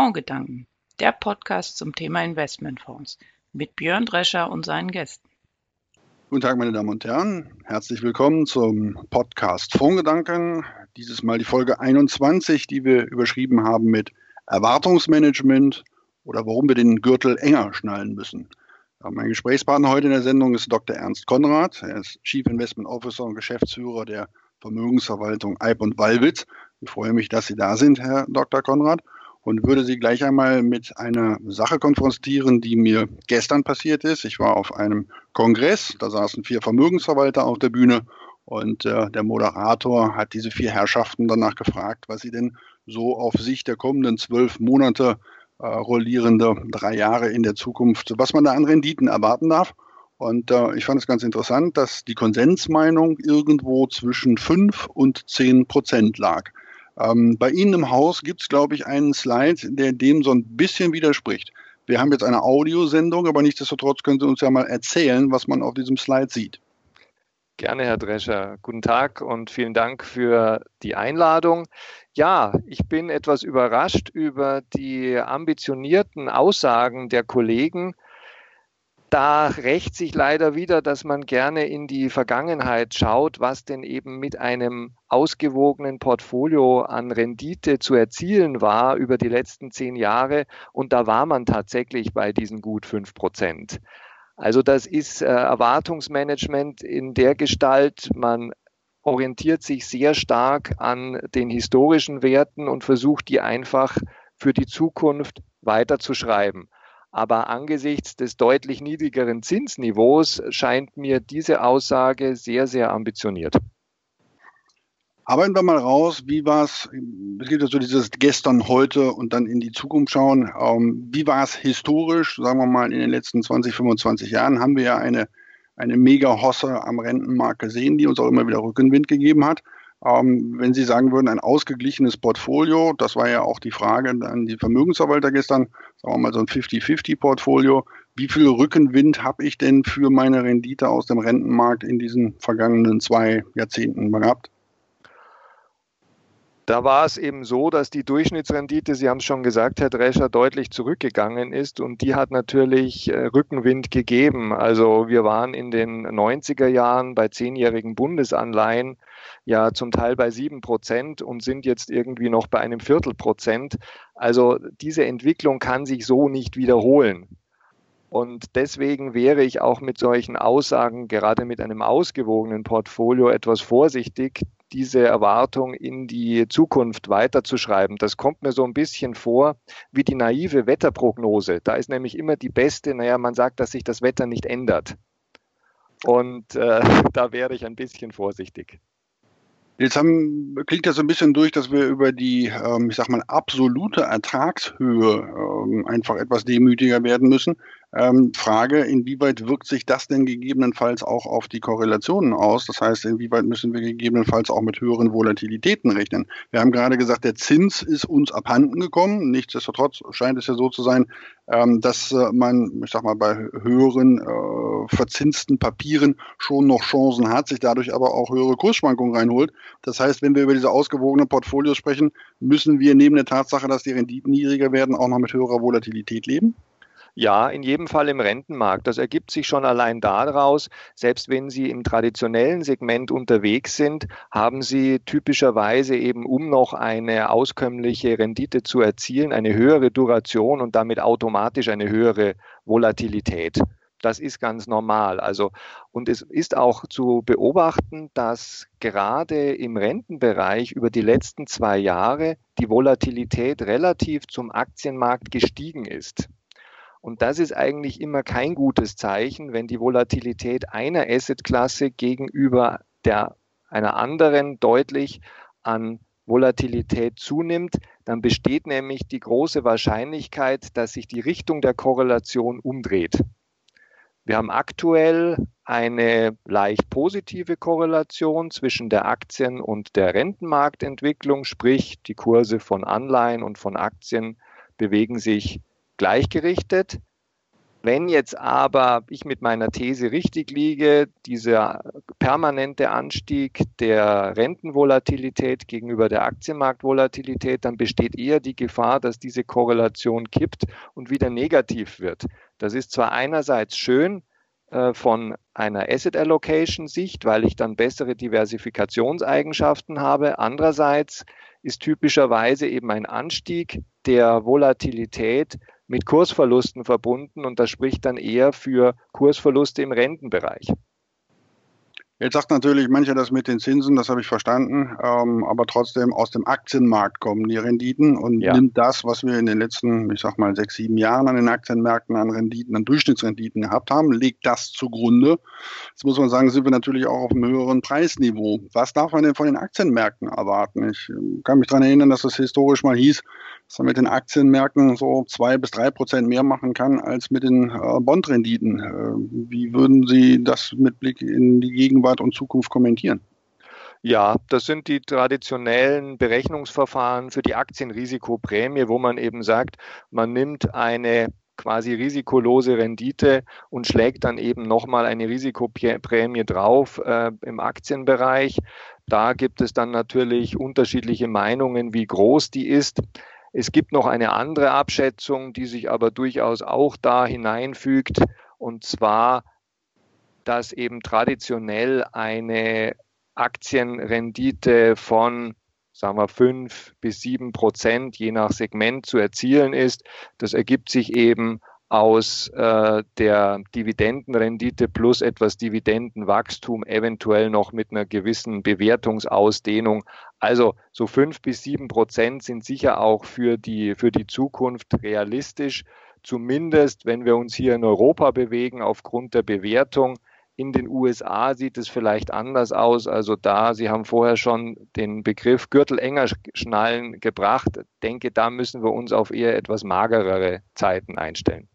Fondsgedanken, der Podcast zum Thema Investmentfonds mit Björn Drescher und seinen Gästen. Guten Tag, meine Damen und Herren. Herzlich willkommen zum Podcast Fondsgedanken. Dieses Mal die Folge 21, die wir überschrieben haben mit Erwartungsmanagement oder warum wir den Gürtel enger schnallen müssen. Mein Gesprächspartner heute in der Sendung ist Dr. Ernst Konrad. Er ist Chief Investment Officer und Geschäftsführer der Vermögensverwaltung Eib und Wallwitz. Ich freue mich, dass Sie da sind, Herr Dr. Konrad, und würde Sie gleich einmal mit einer Sache konfrontieren, die mir gestern passiert ist. Ich war auf einem Kongress, da saßen vier Vermögensverwalter auf der Bühne und äh, der Moderator hat diese vier Herrschaften danach gefragt, was sie denn so auf Sicht der kommenden zwölf Monate äh, rollierende drei Jahre in der Zukunft, was man da an Renditen erwarten darf. Und äh, ich fand es ganz interessant, dass die Konsensmeinung irgendwo zwischen fünf und zehn Prozent lag. Ähm, bei Ihnen im Haus gibt es, glaube ich, einen Slide, der dem so ein bisschen widerspricht. Wir haben jetzt eine Audiosendung, aber nichtsdestotrotz können Sie uns ja mal erzählen, was man auf diesem Slide sieht. Gerne, Herr Drescher. Guten Tag und vielen Dank für die Einladung. Ja, ich bin etwas überrascht über die ambitionierten Aussagen der Kollegen. Da rächt sich leider wieder, dass man gerne in die Vergangenheit schaut, was denn eben mit einem ausgewogenen Portfolio an Rendite zu erzielen war über die letzten zehn Jahre. Und da war man tatsächlich bei diesen gut fünf Prozent. Also das ist äh, Erwartungsmanagement in der Gestalt, man orientiert sich sehr stark an den historischen Werten und versucht die einfach für die Zukunft weiterzuschreiben. Aber angesichts des deutlich niedrigeren Zinsniveaus scheint mir diese Aussage sehr, sehr ambitioniert. Arbeiten wir mal raus, wie war es, es gibt ja so dieses gestern, heute und dann in die Zukunft schauen. Ähm, wie war es historisch, sagen wir mal in den letzten 20, 25 Jahren, haben wir ja eine, eine Mega-Hosse am Rentenmarkt gesehen, die uns auch immer wieder Rückenwind gegeben hat. Ähm, wenn Sie sagen würden, ein ausgeglichenes Portfolio, das war ja auch die Frage an die Vermögensverwalter gestern, sagen wir mal so ein 50-50-Portfolio, wie viel Rückenwind habe ich denn für meine Rendite aus dem Rentenmarkt in diesen vergangenen zwei Jahrzehnten gehabt? Da war es eben so, dass die Durchschnittsrendite, Sie haben es schon gesagt, Herr Drescher, deutlich zurückgegangen ist und die hat natürlich äh, Rückenwind gegeben. Also wir waren in den 90er Jahren bei zehnjährigen Bundesanleihen ja zum Teil bei sieben Prozent und sind jetzt irgendwie noch bei einem Viertelprozent. Also diese Entwicklung kann sich so nicht wiederholen. Und deswegen wäre ich auch mit solchen Aussagen, gerade mit einem ausgewogenen Portfolio, etwas vorsichtig, diese Erwartung in die Zukunft weiterzuschreiben. Das kommt mir so ein bisschen vor wie die naive Wetterprognose. Da ist nämlich immer die beste, naja, man sagt, dass sich das Wetter nicht ändert. Und äh, da wäre ich ein bisschen vorsichtig. Jetzt haben, klingt ja so ein bisschen durch, dass wir über die, ähm, ich sag mal, absolute Ertragshöhe ähm, einfach etwas demütiger werden müssen. Ähm, Frage, inwieweit wirkt sich das denn gegebenenfalls auch auf die Korrelationen aus? Das heißt, inwieweit müssen wir gegebenenfalls auch mit höheren Volatilitäten rechnen? Wir haben gerade gesagt, der Zins ist uns abhanden gekommen. Nichtsdestotrotz scheint es ja so zu sein, ähm, dass äh, man, ich sag mal, bei höheren äh, verzinsten Papieren schon noch Chancen hat, sich dadurch aber auch höhere Kursschwankungen reinholt. Das heißt, wenn wir über diese ausgewogenen Portfolios sprechen, müssen wir neben der Tatsache, dass die Renditen niedriger werden, auch noch mit höherer Volatilität leben? Ja, in jedem Fall im Rentenmarkt. Das ergibt sich schon allein daraus, selbst wenn Sie im traditionellen Segment unterwegs sind, haben Sie typischerweise eben, um noch eine auskömmliche Rendite zu erzielen, eine höhere Duration und damit automatisch eine höhere Volatilität. Das ist ganz normal. Also, und es ist auch zu beobachten, dass gerade im Rentenbereich über die letzten zwei Jahre die Volatilität relativ zum Aktienmarkt gestiegen ist. Und das ist eigentlich immer kein gutes Zeichen, wenn die Volatilität einer Assetklasse gegenüber der, einer anderen deutlich an Volatilität zunimmt, dann besteht nämlich die große Wahrscheinlichkeit, dass sich die Richtung der Korrelation umdreht. Wir haben aktuell eine leicht positive Korrelation zwischen der Aktien- und der Rentenmarktentwicklung, sprich die Kurse von Anleihen und von Aktien bewegen sich gleichgerichtet. Wenn jetzt aber ich mit meiner These richtig liege, dieser permanente Anstieg der Rentenvolatilität gegenüber der Aktienmarktvolatilität, dann besteht eher die Gefahr, dass diese Korrelation kippt und wieder negativ wird. Das ist zwar einerseits schön äh, von einer Asset Allocation Sicht, weil ich dann bessere Diversifikationseigenschaften habe. Andererseits ist typischerweise eben ein Anstieg der Volatilität mit Kursverlusten verbunden und das spricht dann eher für Kursverluste im Rentenbereich. Jetzt sagt natürlich mancher das mit den Zinsen, das habe ich verstanden, ähm, aber trotzdem aus dem Aktienmarkt kommen die Renditen und ja. nimmt das, was wir in den letzten, ich sag mal, sechs, sieben Jahren an den Aktienmärkten an Renditen, an Durchschnittsrenditen gehabt haben, legt das zugrunde. Jetzt muss man sagen, sind wir natürlich auch auf einem höheren Preisniveau. Was darf man denn von den Aktienmärkten erwarten? Ich ähm, kann mich daran erinnern, dass es historisch mal hieß, dass man mit den Aktienmärkten so zwei bis drei Prozent mehr machen kann als mit den äh, Bondrenditen. Äh, wie würden Sie das mit Blick in die Gegenwart und Zukunft kommentieren? Ja, das sind die traditionellen Berechnungsverfahren für die Aktienrisikoprämie, wo man eben sagt, man nimmt eine quasi risikolose Rendite und schlägt dann eben nochmal eine Risikoprämie drauf äh, im Aktienbereich. Da gibt es dann natürlich unterschiedliche Meinungen, wie groß die ist. Es gibt noch eine andere Abschätzung, die sich aber durchaus auch da hineinfügt, und zwar, dass eben traditionell eine Aktienrendite von sagen wir, fünf bis sieben Prozent je nach Segment zu erzielen ist. Das ergibt sich eben aus äh, der Dividendenrendite plus etwas Dividendenwachstum, eventuell noch mit einer gewissen Bewertungsausdehnung. Also so fünf bis sieben Prozent sind sicher auch für die, für die Zukunft realistisch. Zumindest, wenn wir uns hier in Europa bewegen, aufgrund der Bewertung. In den USA sieht es vielleicht anders aus. Also da, Sie haben vorher schon den Begriff Gürtel enger schnallen gebracht. Ich denke, da müssen wir uns auf eher etwas magerere Zeiten einstellen.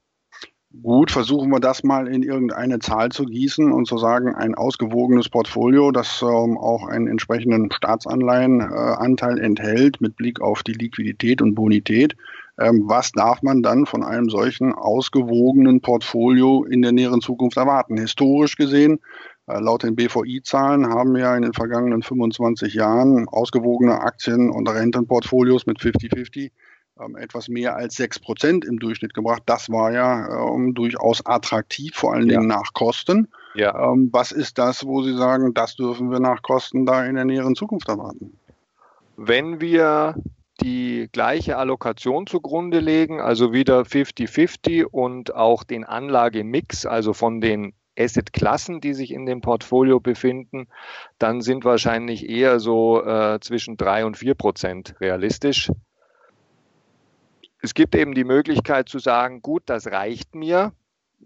Gut, versuchen wir das mal in irgendeine Zahl zu gießen und zu sagen, ein ausgewogenes Portfolio, das ähm, auch einen entsprechenden Staatsanleihenanteil äh, enthält mit Blick auf die Liquidität und Bonität. Ähm, was darf man dann von einem solchen ausgewogenen Portfolio in der näheren Zukunft erwarten? Historisch gesehen, äh, laut den BVI-Zahlen haben wir in den vergangenen 25 Jahren ausgewogene Aktien- und Rentenportfolios mit 50-50 ähm, etwas mehr als sechs Prozent im Durchschnitt gebracht. Das war ja ähm, durchaus attraktiv, vor allen Dingen ja. nach Kosten. Ja. Ähm, was ist das, wo Sie sagen, das dürfen wir nach Kosten da in der näheren Zukunft erwarten? Wenn wir die gleiche Allokation zugrunde legen, also wieder 50-50 und auch den Anlagemix, also von den Asset-Klassen, die sich in dem Portfolio befinden, dann sind wahrscheinlich eher so äh, zwischen drei und vier Prozent realistisch. Es gibt eben die Möglichkeit zu sagen, gut, das reicht mir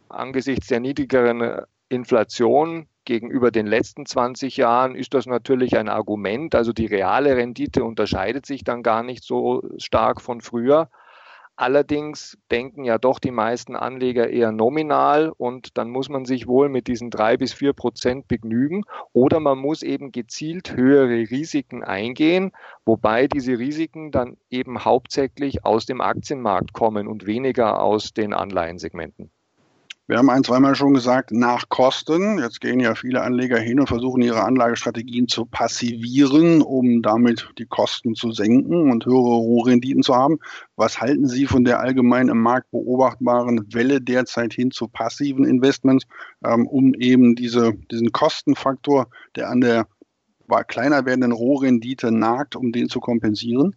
angesichts der niedrigeren äh, Inflation gegenüber den letzten 20 Jahren ist das natürlich ein Argument. Also die reale Rendite unterscheidet sich dann gar nicht so stark von früher. Allerdings denken ja doch die meisten Anleger eher nominal und dann muss man sich wohl mit diesen drei bis vier Prozent begnügen oder man muss eben gezielt höhere Risiken eingehen, wobei diese Risiken dann eben hauptsächlich aus dem Aktienmarkt kommen und weniger aus den Anleihensegmenten. Wir haben ein, zweimal schon gesagt, nach Kosten. Jetzt gehen ja viele Anleger hin und versuchen ihre Anlagestrategien zu passivieren, um damit die Kosten zu senken und höhere Rohrenditen zu haben. Was halten Sie von der allgemein im Markt beobachtbaren Welle derzeit hin zu passiven Investments, ähm, um eben diese, diesen Kostenfaktor, der an der kleiner werdenden Rohrendite nagt, um den zu kompensieren?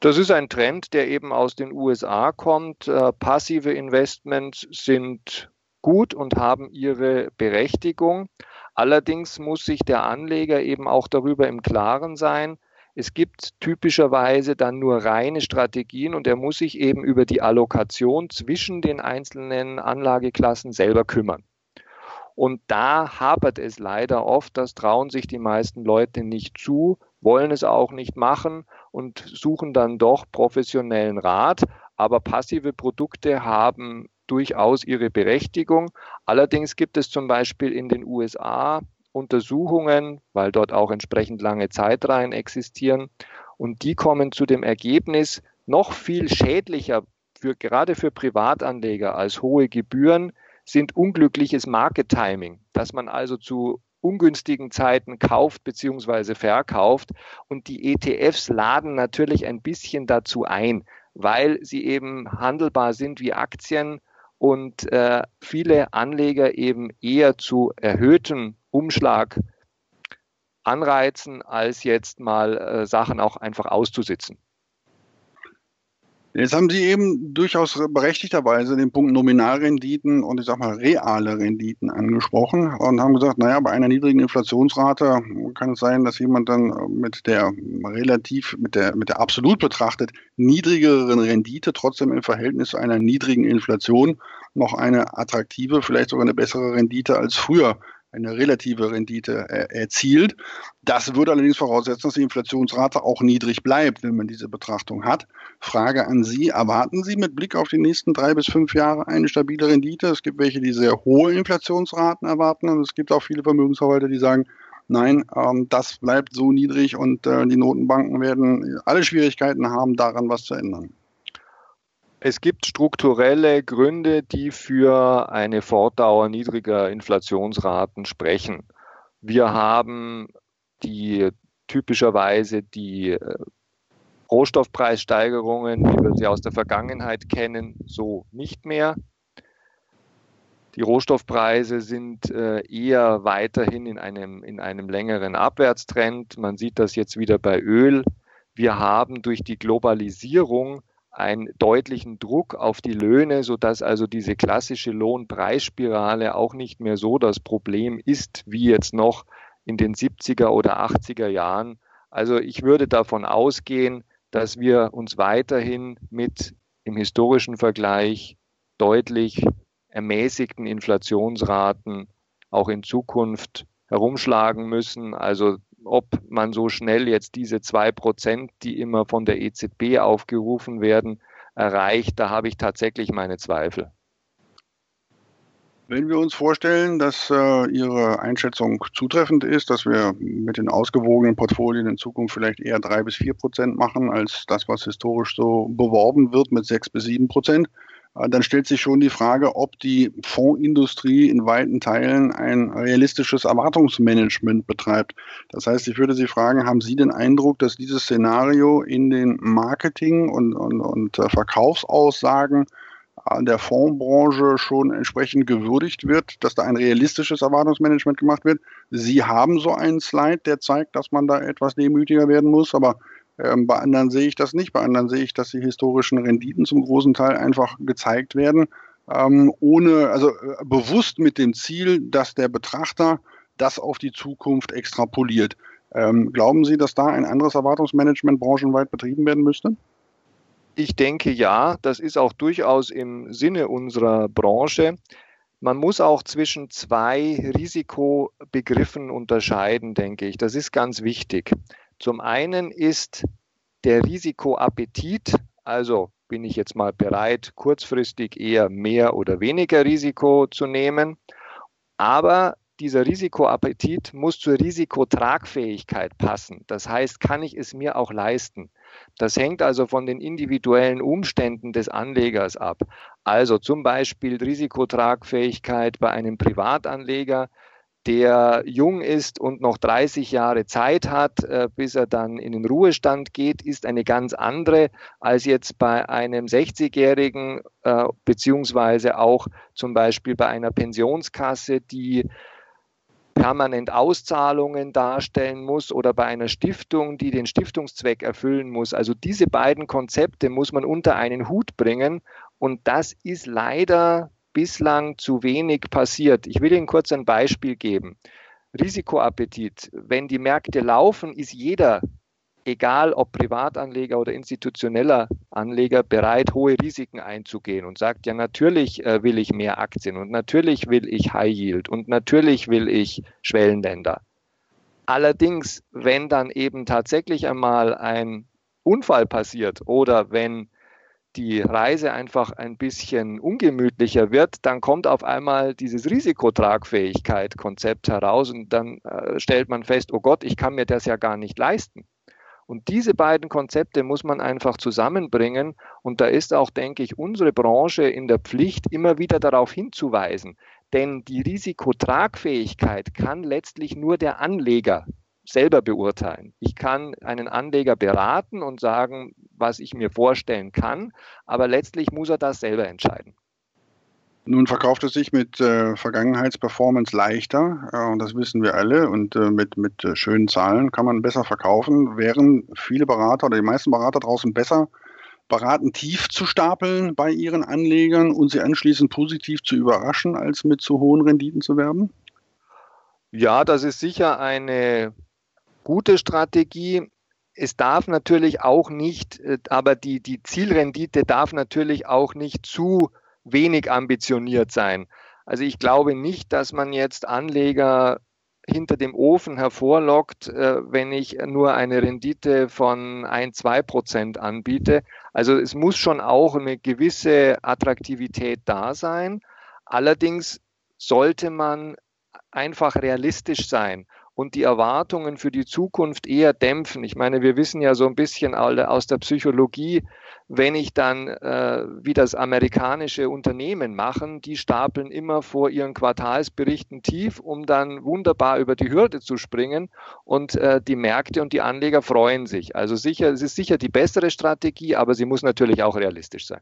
Das ist ein Trend, der eben aus den USA kommt. Äh, passive Investments sind gut und haben ihre Berechtigung. Allerdings muss sich der Anleger eben auch darüber im Klaren sein, es gibt typischerweise dann nur reine Strategien und er muss sich eben über die Allokation zwischen den einzelnen Anlageklassen selber kümmern. Und da hapert es leider oft, das trauen sich die meisten Leute nicht zu, wollen es auch nicht machen und suchen dann doch professionellen Rat. Aber passive Produkte haben durchaus ihre Berechtigung. Allerdings gibt es zum Beispiel in den USA Untersuchungen, weil dort auch entsprechend lange Zeitreihen existieren. Und die kommen zu dem Ergebnis, noch viel schädlicher für, gerade für Privatanleger als hohe Gebühren sind unglückliches Market Timing, dass man also zu ungünstigen Zeiten kauft bzw. verkauft. Und die ETFs laden natürlich ein bisschen dazu ein, weil sie eben handelbar sind wie Aktien und äh, viele Anleger eben eher zu erhöhtem Umschlag anreizen, als jetzt mal äh, Sachen auch einfach auszusitzen. Jetzt haben Sie eben durchaus berechtigterweise den Punkt Nominalrenditen und ich sag mal reale Renditen angesprochen und haben gesagt, naja, bei einer niedrigen Inflationsrate kann es sein, dass jemand dann mit der relativ, mit der, mit der absolut betrachtet niedrigeren Rendite trotzdem im Verhältnis zu einer niedrigen Inflation noch eine attraktive, vielleicht sogar eine bessere Rendite als früher eine relative Rendite erzielt. Das würde allerdings voraussetzen, dass die Inflationsrate auch niedrig bleibt, wenn man diese Betrachtung hat. Frage an Sie, erwarten Sie mit Blick auf die nächsten drei bis fünf Jahre eine stabile Rendite? Es gibt welche, die sehr hohe Inflationsraten erwarten und es gibt auch viele Vermögensverwalter, die sagen, nein, ähm, das bleibt so niedrig und äh, die Notenbanken werden alle Schwierigkeiten haben, daran was zu ändern. Es gibt strukturelle Gründe, die für eine Fortdauer niedriger Inflationsraten sprechen. Wir haben die typischerweise die äh, Rohstoffpreissteigerungen, wie wir sie aus der Vergangenheit kennen, so nicht mehr. Die Rohstoffpreise sind äh, eher weiterhin in einem, in einem längeren Abwärtstrend. Man sieht das jetzt wieder bei Öl. Wir haben durch die Globalisierung einen deutlichen Druck auf die Löhne, sodass also diese klassische Lohnpreisspirale auch nicht mehr so das Problem ist, wie jetzt noch in den 70er oder 80er Jahren. Also ich würde davon ausgehen, dass wir uns weiterhin mit im historischen Vergleich deutlich ermäßigten Inflationsraten auch in Zukunft herumschlagen müssen. Also ob man so schnell jetzt diese zwei Prozent, die immer von der EZB aufgerufen werden, erreicht, da habe ich tatsächlich meine Zweifel. Wenn wir uns vorstellen, dass äh, Ihre Einschätzung zutreffend ist, dass wir mit den ausgewogenen Portfolien in Zukunft vielleicht eher drei bis vier Prozent machen, als das, was historisch so beworben wird mit sechs bis sieben Prozent, dann stellt sich schon die Frage, ob die Fondsindustrie in weiten Teilen ein realistisches Erwartungsmanagement betreibt. Das heißt, ich würde Sie fragen, haben Sie den Eindruck, dass dieses Szenario in den Marketing- und, und, und äh, Verkaufsaussagen der Fondsbranche schon entsprechend gewürdigt wird, dass da ein realistisches Erwartungsmanagement gemacht wird? Sie haben so einen Slide, der zeigt, dass man da etwas demütiger werden muss, aber ähm, bei anderen sehe ich das nicht. Bei anderen sehe ich, dass die historischen Renditen zum großen Teil einfach gezeigt werden, ähm, ohne, also äh, bewusst mit dem Ziel, dass der Betrachter das auf die Zukunft extrapoliert. Ähm, glauben Sie, dass da ein anderes Erwartungsmanagement branchenweit betrieben werden müsste? Ich denke ja, das ist auch durchaus im Sinne unserer Branche. Man muss auch zwischen zwei Risikobegriffen unterscheiden, denke ich. Das ist ganz wichtig. Zum einen ist der Risikoappetit, also bin ich jetzt mal bereit, kurzfristig eher mehr oder weniger Risiko zu nehmen. Aber dieser Risikoappetit muss zur Risikotragfähigkeit passen. Das heißt, kann ich es mir auch leisten? Das hängt also von den individuellen Umständen des Anlegers ab. Also zum Beispiel Risikotragfähigkeit bei einem Privatanleger der jung ist und noch 30 Jahre Zeit hat, äh, bis er dann in den Ruhestand geht, ist eine ganz andere als jetzt bei einem 60-Jährigen, äh, beziehungsweise auch zum Beispiel bei einer Pensionskasse, die permanent Auszahlungen darstellen muss oder bei einer Stiftung, die den Stiftungszweck erfüllen muss. Also diese beiden Konzepte muss man unter einen Hut bringen und das ist leider bislang zu wenig passiert. Ich will Ihnen kurz ein Beispiel geben. Risikoappetit. Wenn die Märkte laufen, ist jeder, egal ob Privatanleger oder institutioneller Anleger, bereit, hohe Risiken einzugehen und sagt, ja, natürlich äh, will ich mehr Aktien und natürlich will ich High Yield und natürlich will ich Schwellenländer. Allerdings, wenn dann eben tatsächlich einmal ein Unfall passiert oder wenn die Reise einfach ein bisschen ungemütlicher wird, dann kommt auf einmal dieses Risikotragfähigkeit-Konzept heraus und dann äh, stellt man fest, oh Gott, ich kann mir das ja gar nicht leisten. Und diese beiden Konzepte muss man einfach zusammenbringen. Und da ist auch, denke ich, unsere Branche in der Pflicht, immer wieder darauf hinzuweisen. Denn die Risikotragfähigkeit kann letztlich nur der Anleger selber beurteilen. Ich kann einen Anleger beraten und sagen, was ich mir vorstellen kann, aber letztlich muss er das selber entscheiden. Nun verkauft es sich mit äh, Vergangenheitsperformance leichter, äh, und das wissen wir alle, und äh, mit, mit äh, schönen Zahlen kann man besser verkaufen, wären viele Berater oder die meisten Berater draußen besser beraten, tief zu stapeln bei ihren Anlegern und sie anschließend positiv zu überraschen, als mit zu hohen Renditen zu werben? Ja, das ist sicher eine gute Strategie. Es darf natürlich auch nicht, äh, aber die, die Zielrendite darf natürlich auch nicht zu wenig ambitioniert sein. Also ich glaube nicht, dass man jetzt Anleger hinter dem Ofen hervorlockt, äh, wenn ich nur eine Rendite von ein, zwei Prozent anbiete. Also es muss schon auch eine gewisse Attraktivität da sein. Allerdings sollte man einfach realistisch sein und die Erwartungen für die Zukunft eher dämpfen. Ich meine, wir wissen ja so ein bisschen aus der Psychologie, wenn ich dann äh, wie das amerikanische Unternehmen machen, die stapeln immer vor ihren Quartalsberichten tief, um dann wunderbar über die Hürde zu springen und äh, die Märkte und die Anleger freuen sich. Also sicher, es ist sicher die bessere Strategie, aber sie muss natürlich auch realistisch sein.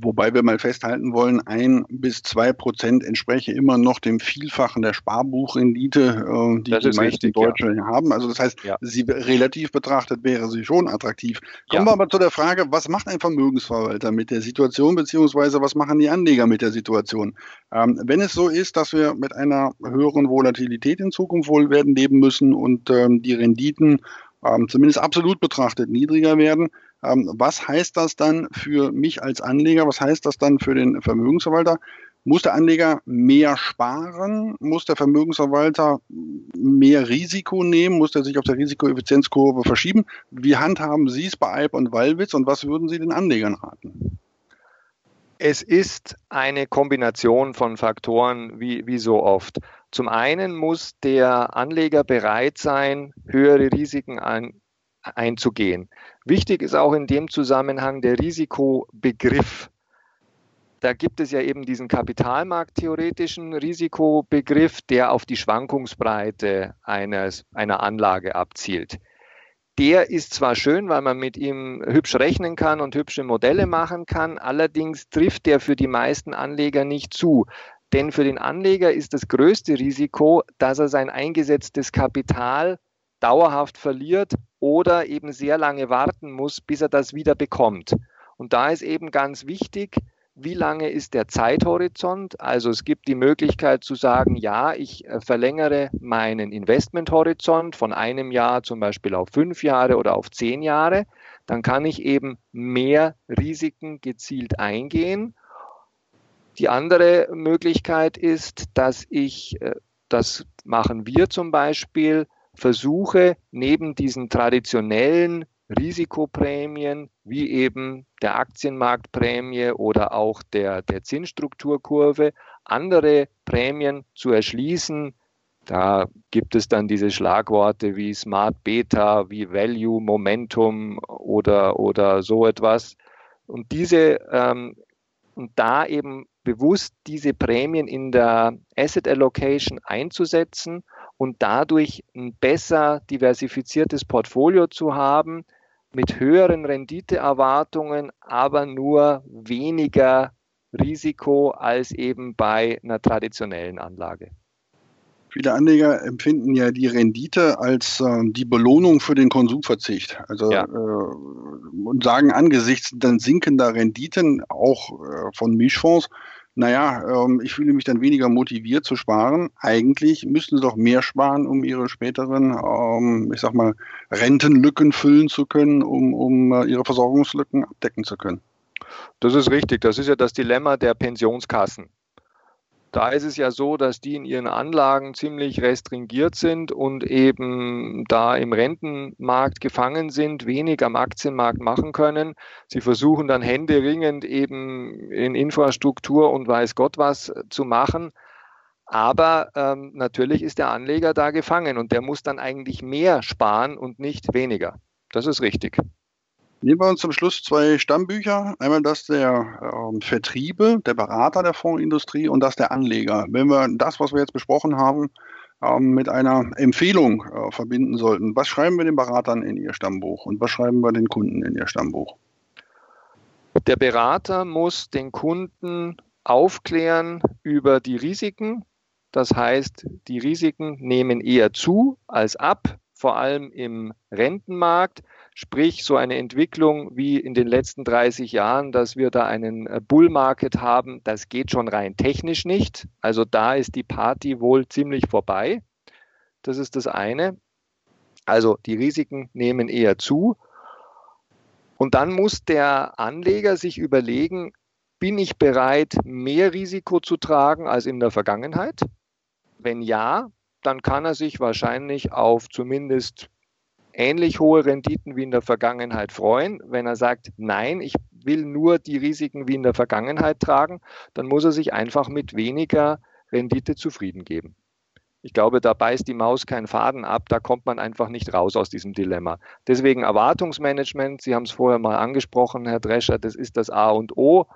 Wobei wir mal festhalten wollen, ein bis zwei Prozent entspreche immer noch dem Vielfachen der Sparbuchrendite, äh, die das die meisten richtig, Deutsche ja. haben. Also das heißt, ja. sie relativ betrachtet wäre sie schon attraktiv. Kommen ja. wir aber zu der Frage, was macht ein Vermögensverwalter mit der Situation, beziehungsweise was machen die Anleger mit der Situation? Ähm, wenn es so ist, dass wir mit einer höheren Volatilität in Zukunft wohl werden leben müssen und ähm, die Renditen ähm, zumindest absolut betrachtet niedriger werden, was heißt das dann für mich als Anleger? Was heißt das dann für den Vermögensverwalter? Muss der Anleger mehr sparen? Muss der Vermögensverwalter mehr Risiko nehmen? Muss er sich auf der Risikoeffizienzkurve verschieben? Wie handhaben Sie es bei Alp und Wallwitz und was würden Sie den Anlegern raten? Es ist eine Kombination von Faktoren wie, wie so oft. Zum einen muss der Anleger bereit sein, höhere Risiken an, einzugehen. Wichtig ist auch in dem Zusammenhang der Risikobegriff. Da gibt es ja eben diesen kapitalmarkttheoretischen Risikobegriff, der auf die Schwankungsbreite eines, einer Anlage abzielt. Der ist zwar schön, weil man mit ihm hübsch rechnen kann und hübsche Modelle machen kann, allerdings trifft der für die meisten Anleger nicht zu. Denn für den Anleger ist das größte Risiko, dass er sein eingesetztes Kapital dauerhaft verliert oder eben sehr lange warten muss, bis er das wieder bekommt. Und da ist eben ganz wichtig, wie lange ist der Zeithorizont? Also es gibt die Möglichkeit zu sagen, ja, ich äh, verlängere meinen Investmenthorizont von einem Jahr zum Beispiel auf fünf Jahre oder auf zehn Jahre. Dann kann ich eben mehr Risiken gezielt eingehen. Die andere Möglichkeit ist, dass ich, äh, das machen wir zum Beispiel, versuche neben diesen traditionellen Risikoprämien wie eben der Aktienmarktprämie oder auch der, der Zinsstrukturkurve andere Prämien zu erschließen. Da gibt es dann diese Schlagworte wie Smart Beta, wie Value, Momentum oder, oder so etwas. Und diese ähm, und da eben bewusst diese Prämien in der Asset Allocation einzusetzen und dadurch ein besser diversifiziertes Portfolio zu haben mit höheren Renditeerwartungen, aber nur weniger Risiko als eben bei einer traditionellen Anlage. Viele Anleger empfinden ja die Rendite als äh, die Belohnung für den Konsumverzicht. Also ja. äh, und sagen angesichts dann sinkender Renditen auch äh, von Mischfonds, naja, ähm, ich fühle mich dann weniger motiviert zu sparen. Eigentlich müssten sie doch mehr sparen, um ihre späteren, ähm, ich sag mal, Rentenlücken füllen zu können, um, um äh, ihre Versorgungslücken abdecken zu können. Das ist richtig. Das ist ja das Dilemma der Pensionskassen. Da ist es ja so, dass die in ihren Anlagen ziemlich restringiert sind und eben da im Rentenmarkt gefangen sind, wenig am Aktienmarkt machen können. Sie versuchen dann händeringend eben in Infrastruktur und weiß Gott was zu machen. Aber ähm, natürlich ist der Anleger da gefangen und der muss dann eigentlich mehr sparen und nicht weniger. das ist richtig. Nehmen wir uns zum Schluss zwei Stammbücher. Einmal das der ähm, Vertriebe, der Berater der Fondsindustrie und das der Anleger. Wenn wir das, was wir jetzt besprochen haben, ähm, mit einer Empfehlung äh, verbinden sollten, was schreiben wir den Beratern in ihr Stammbuch und was schreiben wir den Kunden in ihr Stammbuch? Der Berater muss den Kunden aufklären über die Risiken. Das heißt, die Risiken nehmen eher zu als ab, vor allem im Rentenmarkt. Sprich, so eine Entwicklung wie in den letzten 30 Jahren, dass wir da einen äh, Bull Market haben, das geht schon rein technisch nicht. Also da ist die Party wohl ziemlich vorbei. Das ist das eine. Also die Risiken nehmen eher zu. Und dann muss der Anleger sich überlegen, bin ich bereit, mehr Risiko zu tragen als in der Vergangenheit? Wenn ja, dann kann er sich wahrscheinlich auf zumindest ähnlich hohe Renditen wie in der Vergangenheit freuen. Wenn er sagt, nein, ich will nur die Risiken wie in der Vergangenheit tragen, dann muss er sich einfach mit weniger Rendite zufrieden geben. Ich glaube, da beißt die Maus keinen Faden ab, da kommt man einfach nicht raus aus diesem Dilemma. Deswegen Erwartungsmanagement, Sie haben es vorher mal angesprochen, Herr Drescher, das ist das A und O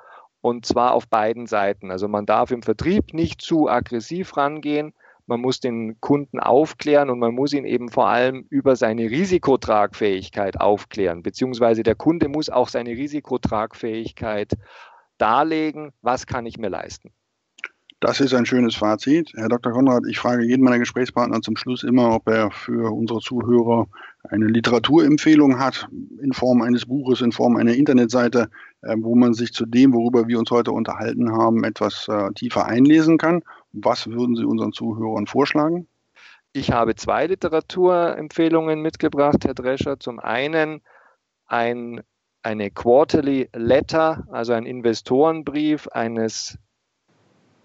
und zwar auf beiden Seiten. Also man darf im Vertrieb nicht zu aggressiv rangehen, man muss den Kunden aufklären und man muss ihn eben vor allem über seine Risikotragfähigkeit aufklären, beziehungsweise der Kunde muss auch seine Risikotragfähigkeit darlegen, was kann ich mir leisten. Das ist ein schönes Fazit. Herr Dr. Konrad, ich frage jeden meiner Gesprächspartner zum Schluss immer, ob er für unsere Zuhörer eine Literaturempfehlung hat, in Form eines Buches, in Form einer Internetseite, wo man sich zu dem, worüber wir uns heute unterhalten haben, etwas äh, tiefer einlesen kann. Was würden Sie unseren Zuhörern vorschlagen? Ich habe zwei Literaturempfehlungen mitgebracht, Herr Drescher. Zum einen ein, eine Quarterly Letter, also ein Investorenbrief eines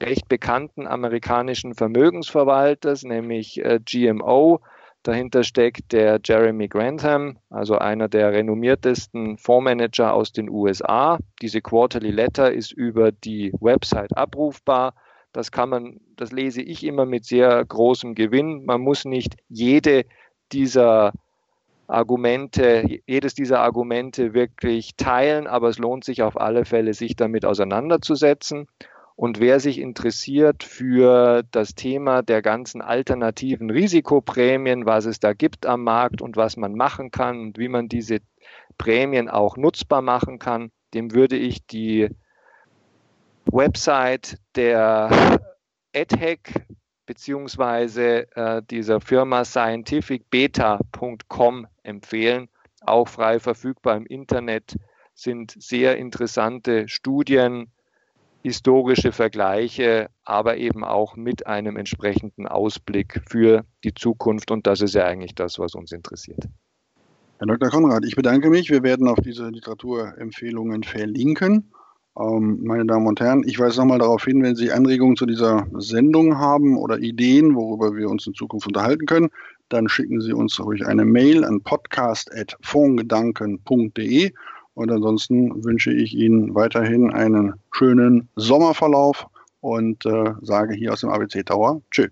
recht bekannten amerikanischen Vermögensverwalters, nämlich äh, GMO. Dahinter steckt der Jeremy Grantham, also einer der renommiertesten Fondsmanager aus den USA. Diese Quarterly Letter ist über die Website abrufbar. Das kann man, das lese ich immer mit sehr großem Gewinn. Man muss nicht jede dieser Argumente, jedes dieser Argumente wirklich teilen, aber es lohnt sich auf alle Fälle, sich damit auseinanderzusetzen. Und wer sich interessiert für das Thema der ganzen alternativen Risikoprämien, was es da gibt am Markt und was man machen kann und wie man diese Prämien auch nutzbar machen kann, dem würde ich die Website der AdHack beziehungsweise äh, dieser Firma scientificbeta.com empfehlen. Auch frei verfügbar im Internet sind sehr interessante Studien, historische Vergleiche, aber eben auch mit einem entsprechenden Ausblick für die Zukunft. Und das ist ja eigentlich das, was uns interessiert. Herr Dr. Konrad, ich bedanke mich. Wir werden auf diese Literaturempfehlungen verlinken. Ähm, meine Damen und Herren, ich weise nochmal darauf hin, wenn Sie Anregungen zu dieser Sendung haben oder Ideen, worüber wir uns in Zukunft unterhalten können, dann schicken Sie uns ruhig eine Mail an podcast.fondgedanken.de und ansonsten wünsche ich Ihnen weiterhin einen schönen Sommerverlauf und äh, sage hier aus dem ABC Tower Tschüss.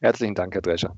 Herzlichen Dank, Herr Drescher.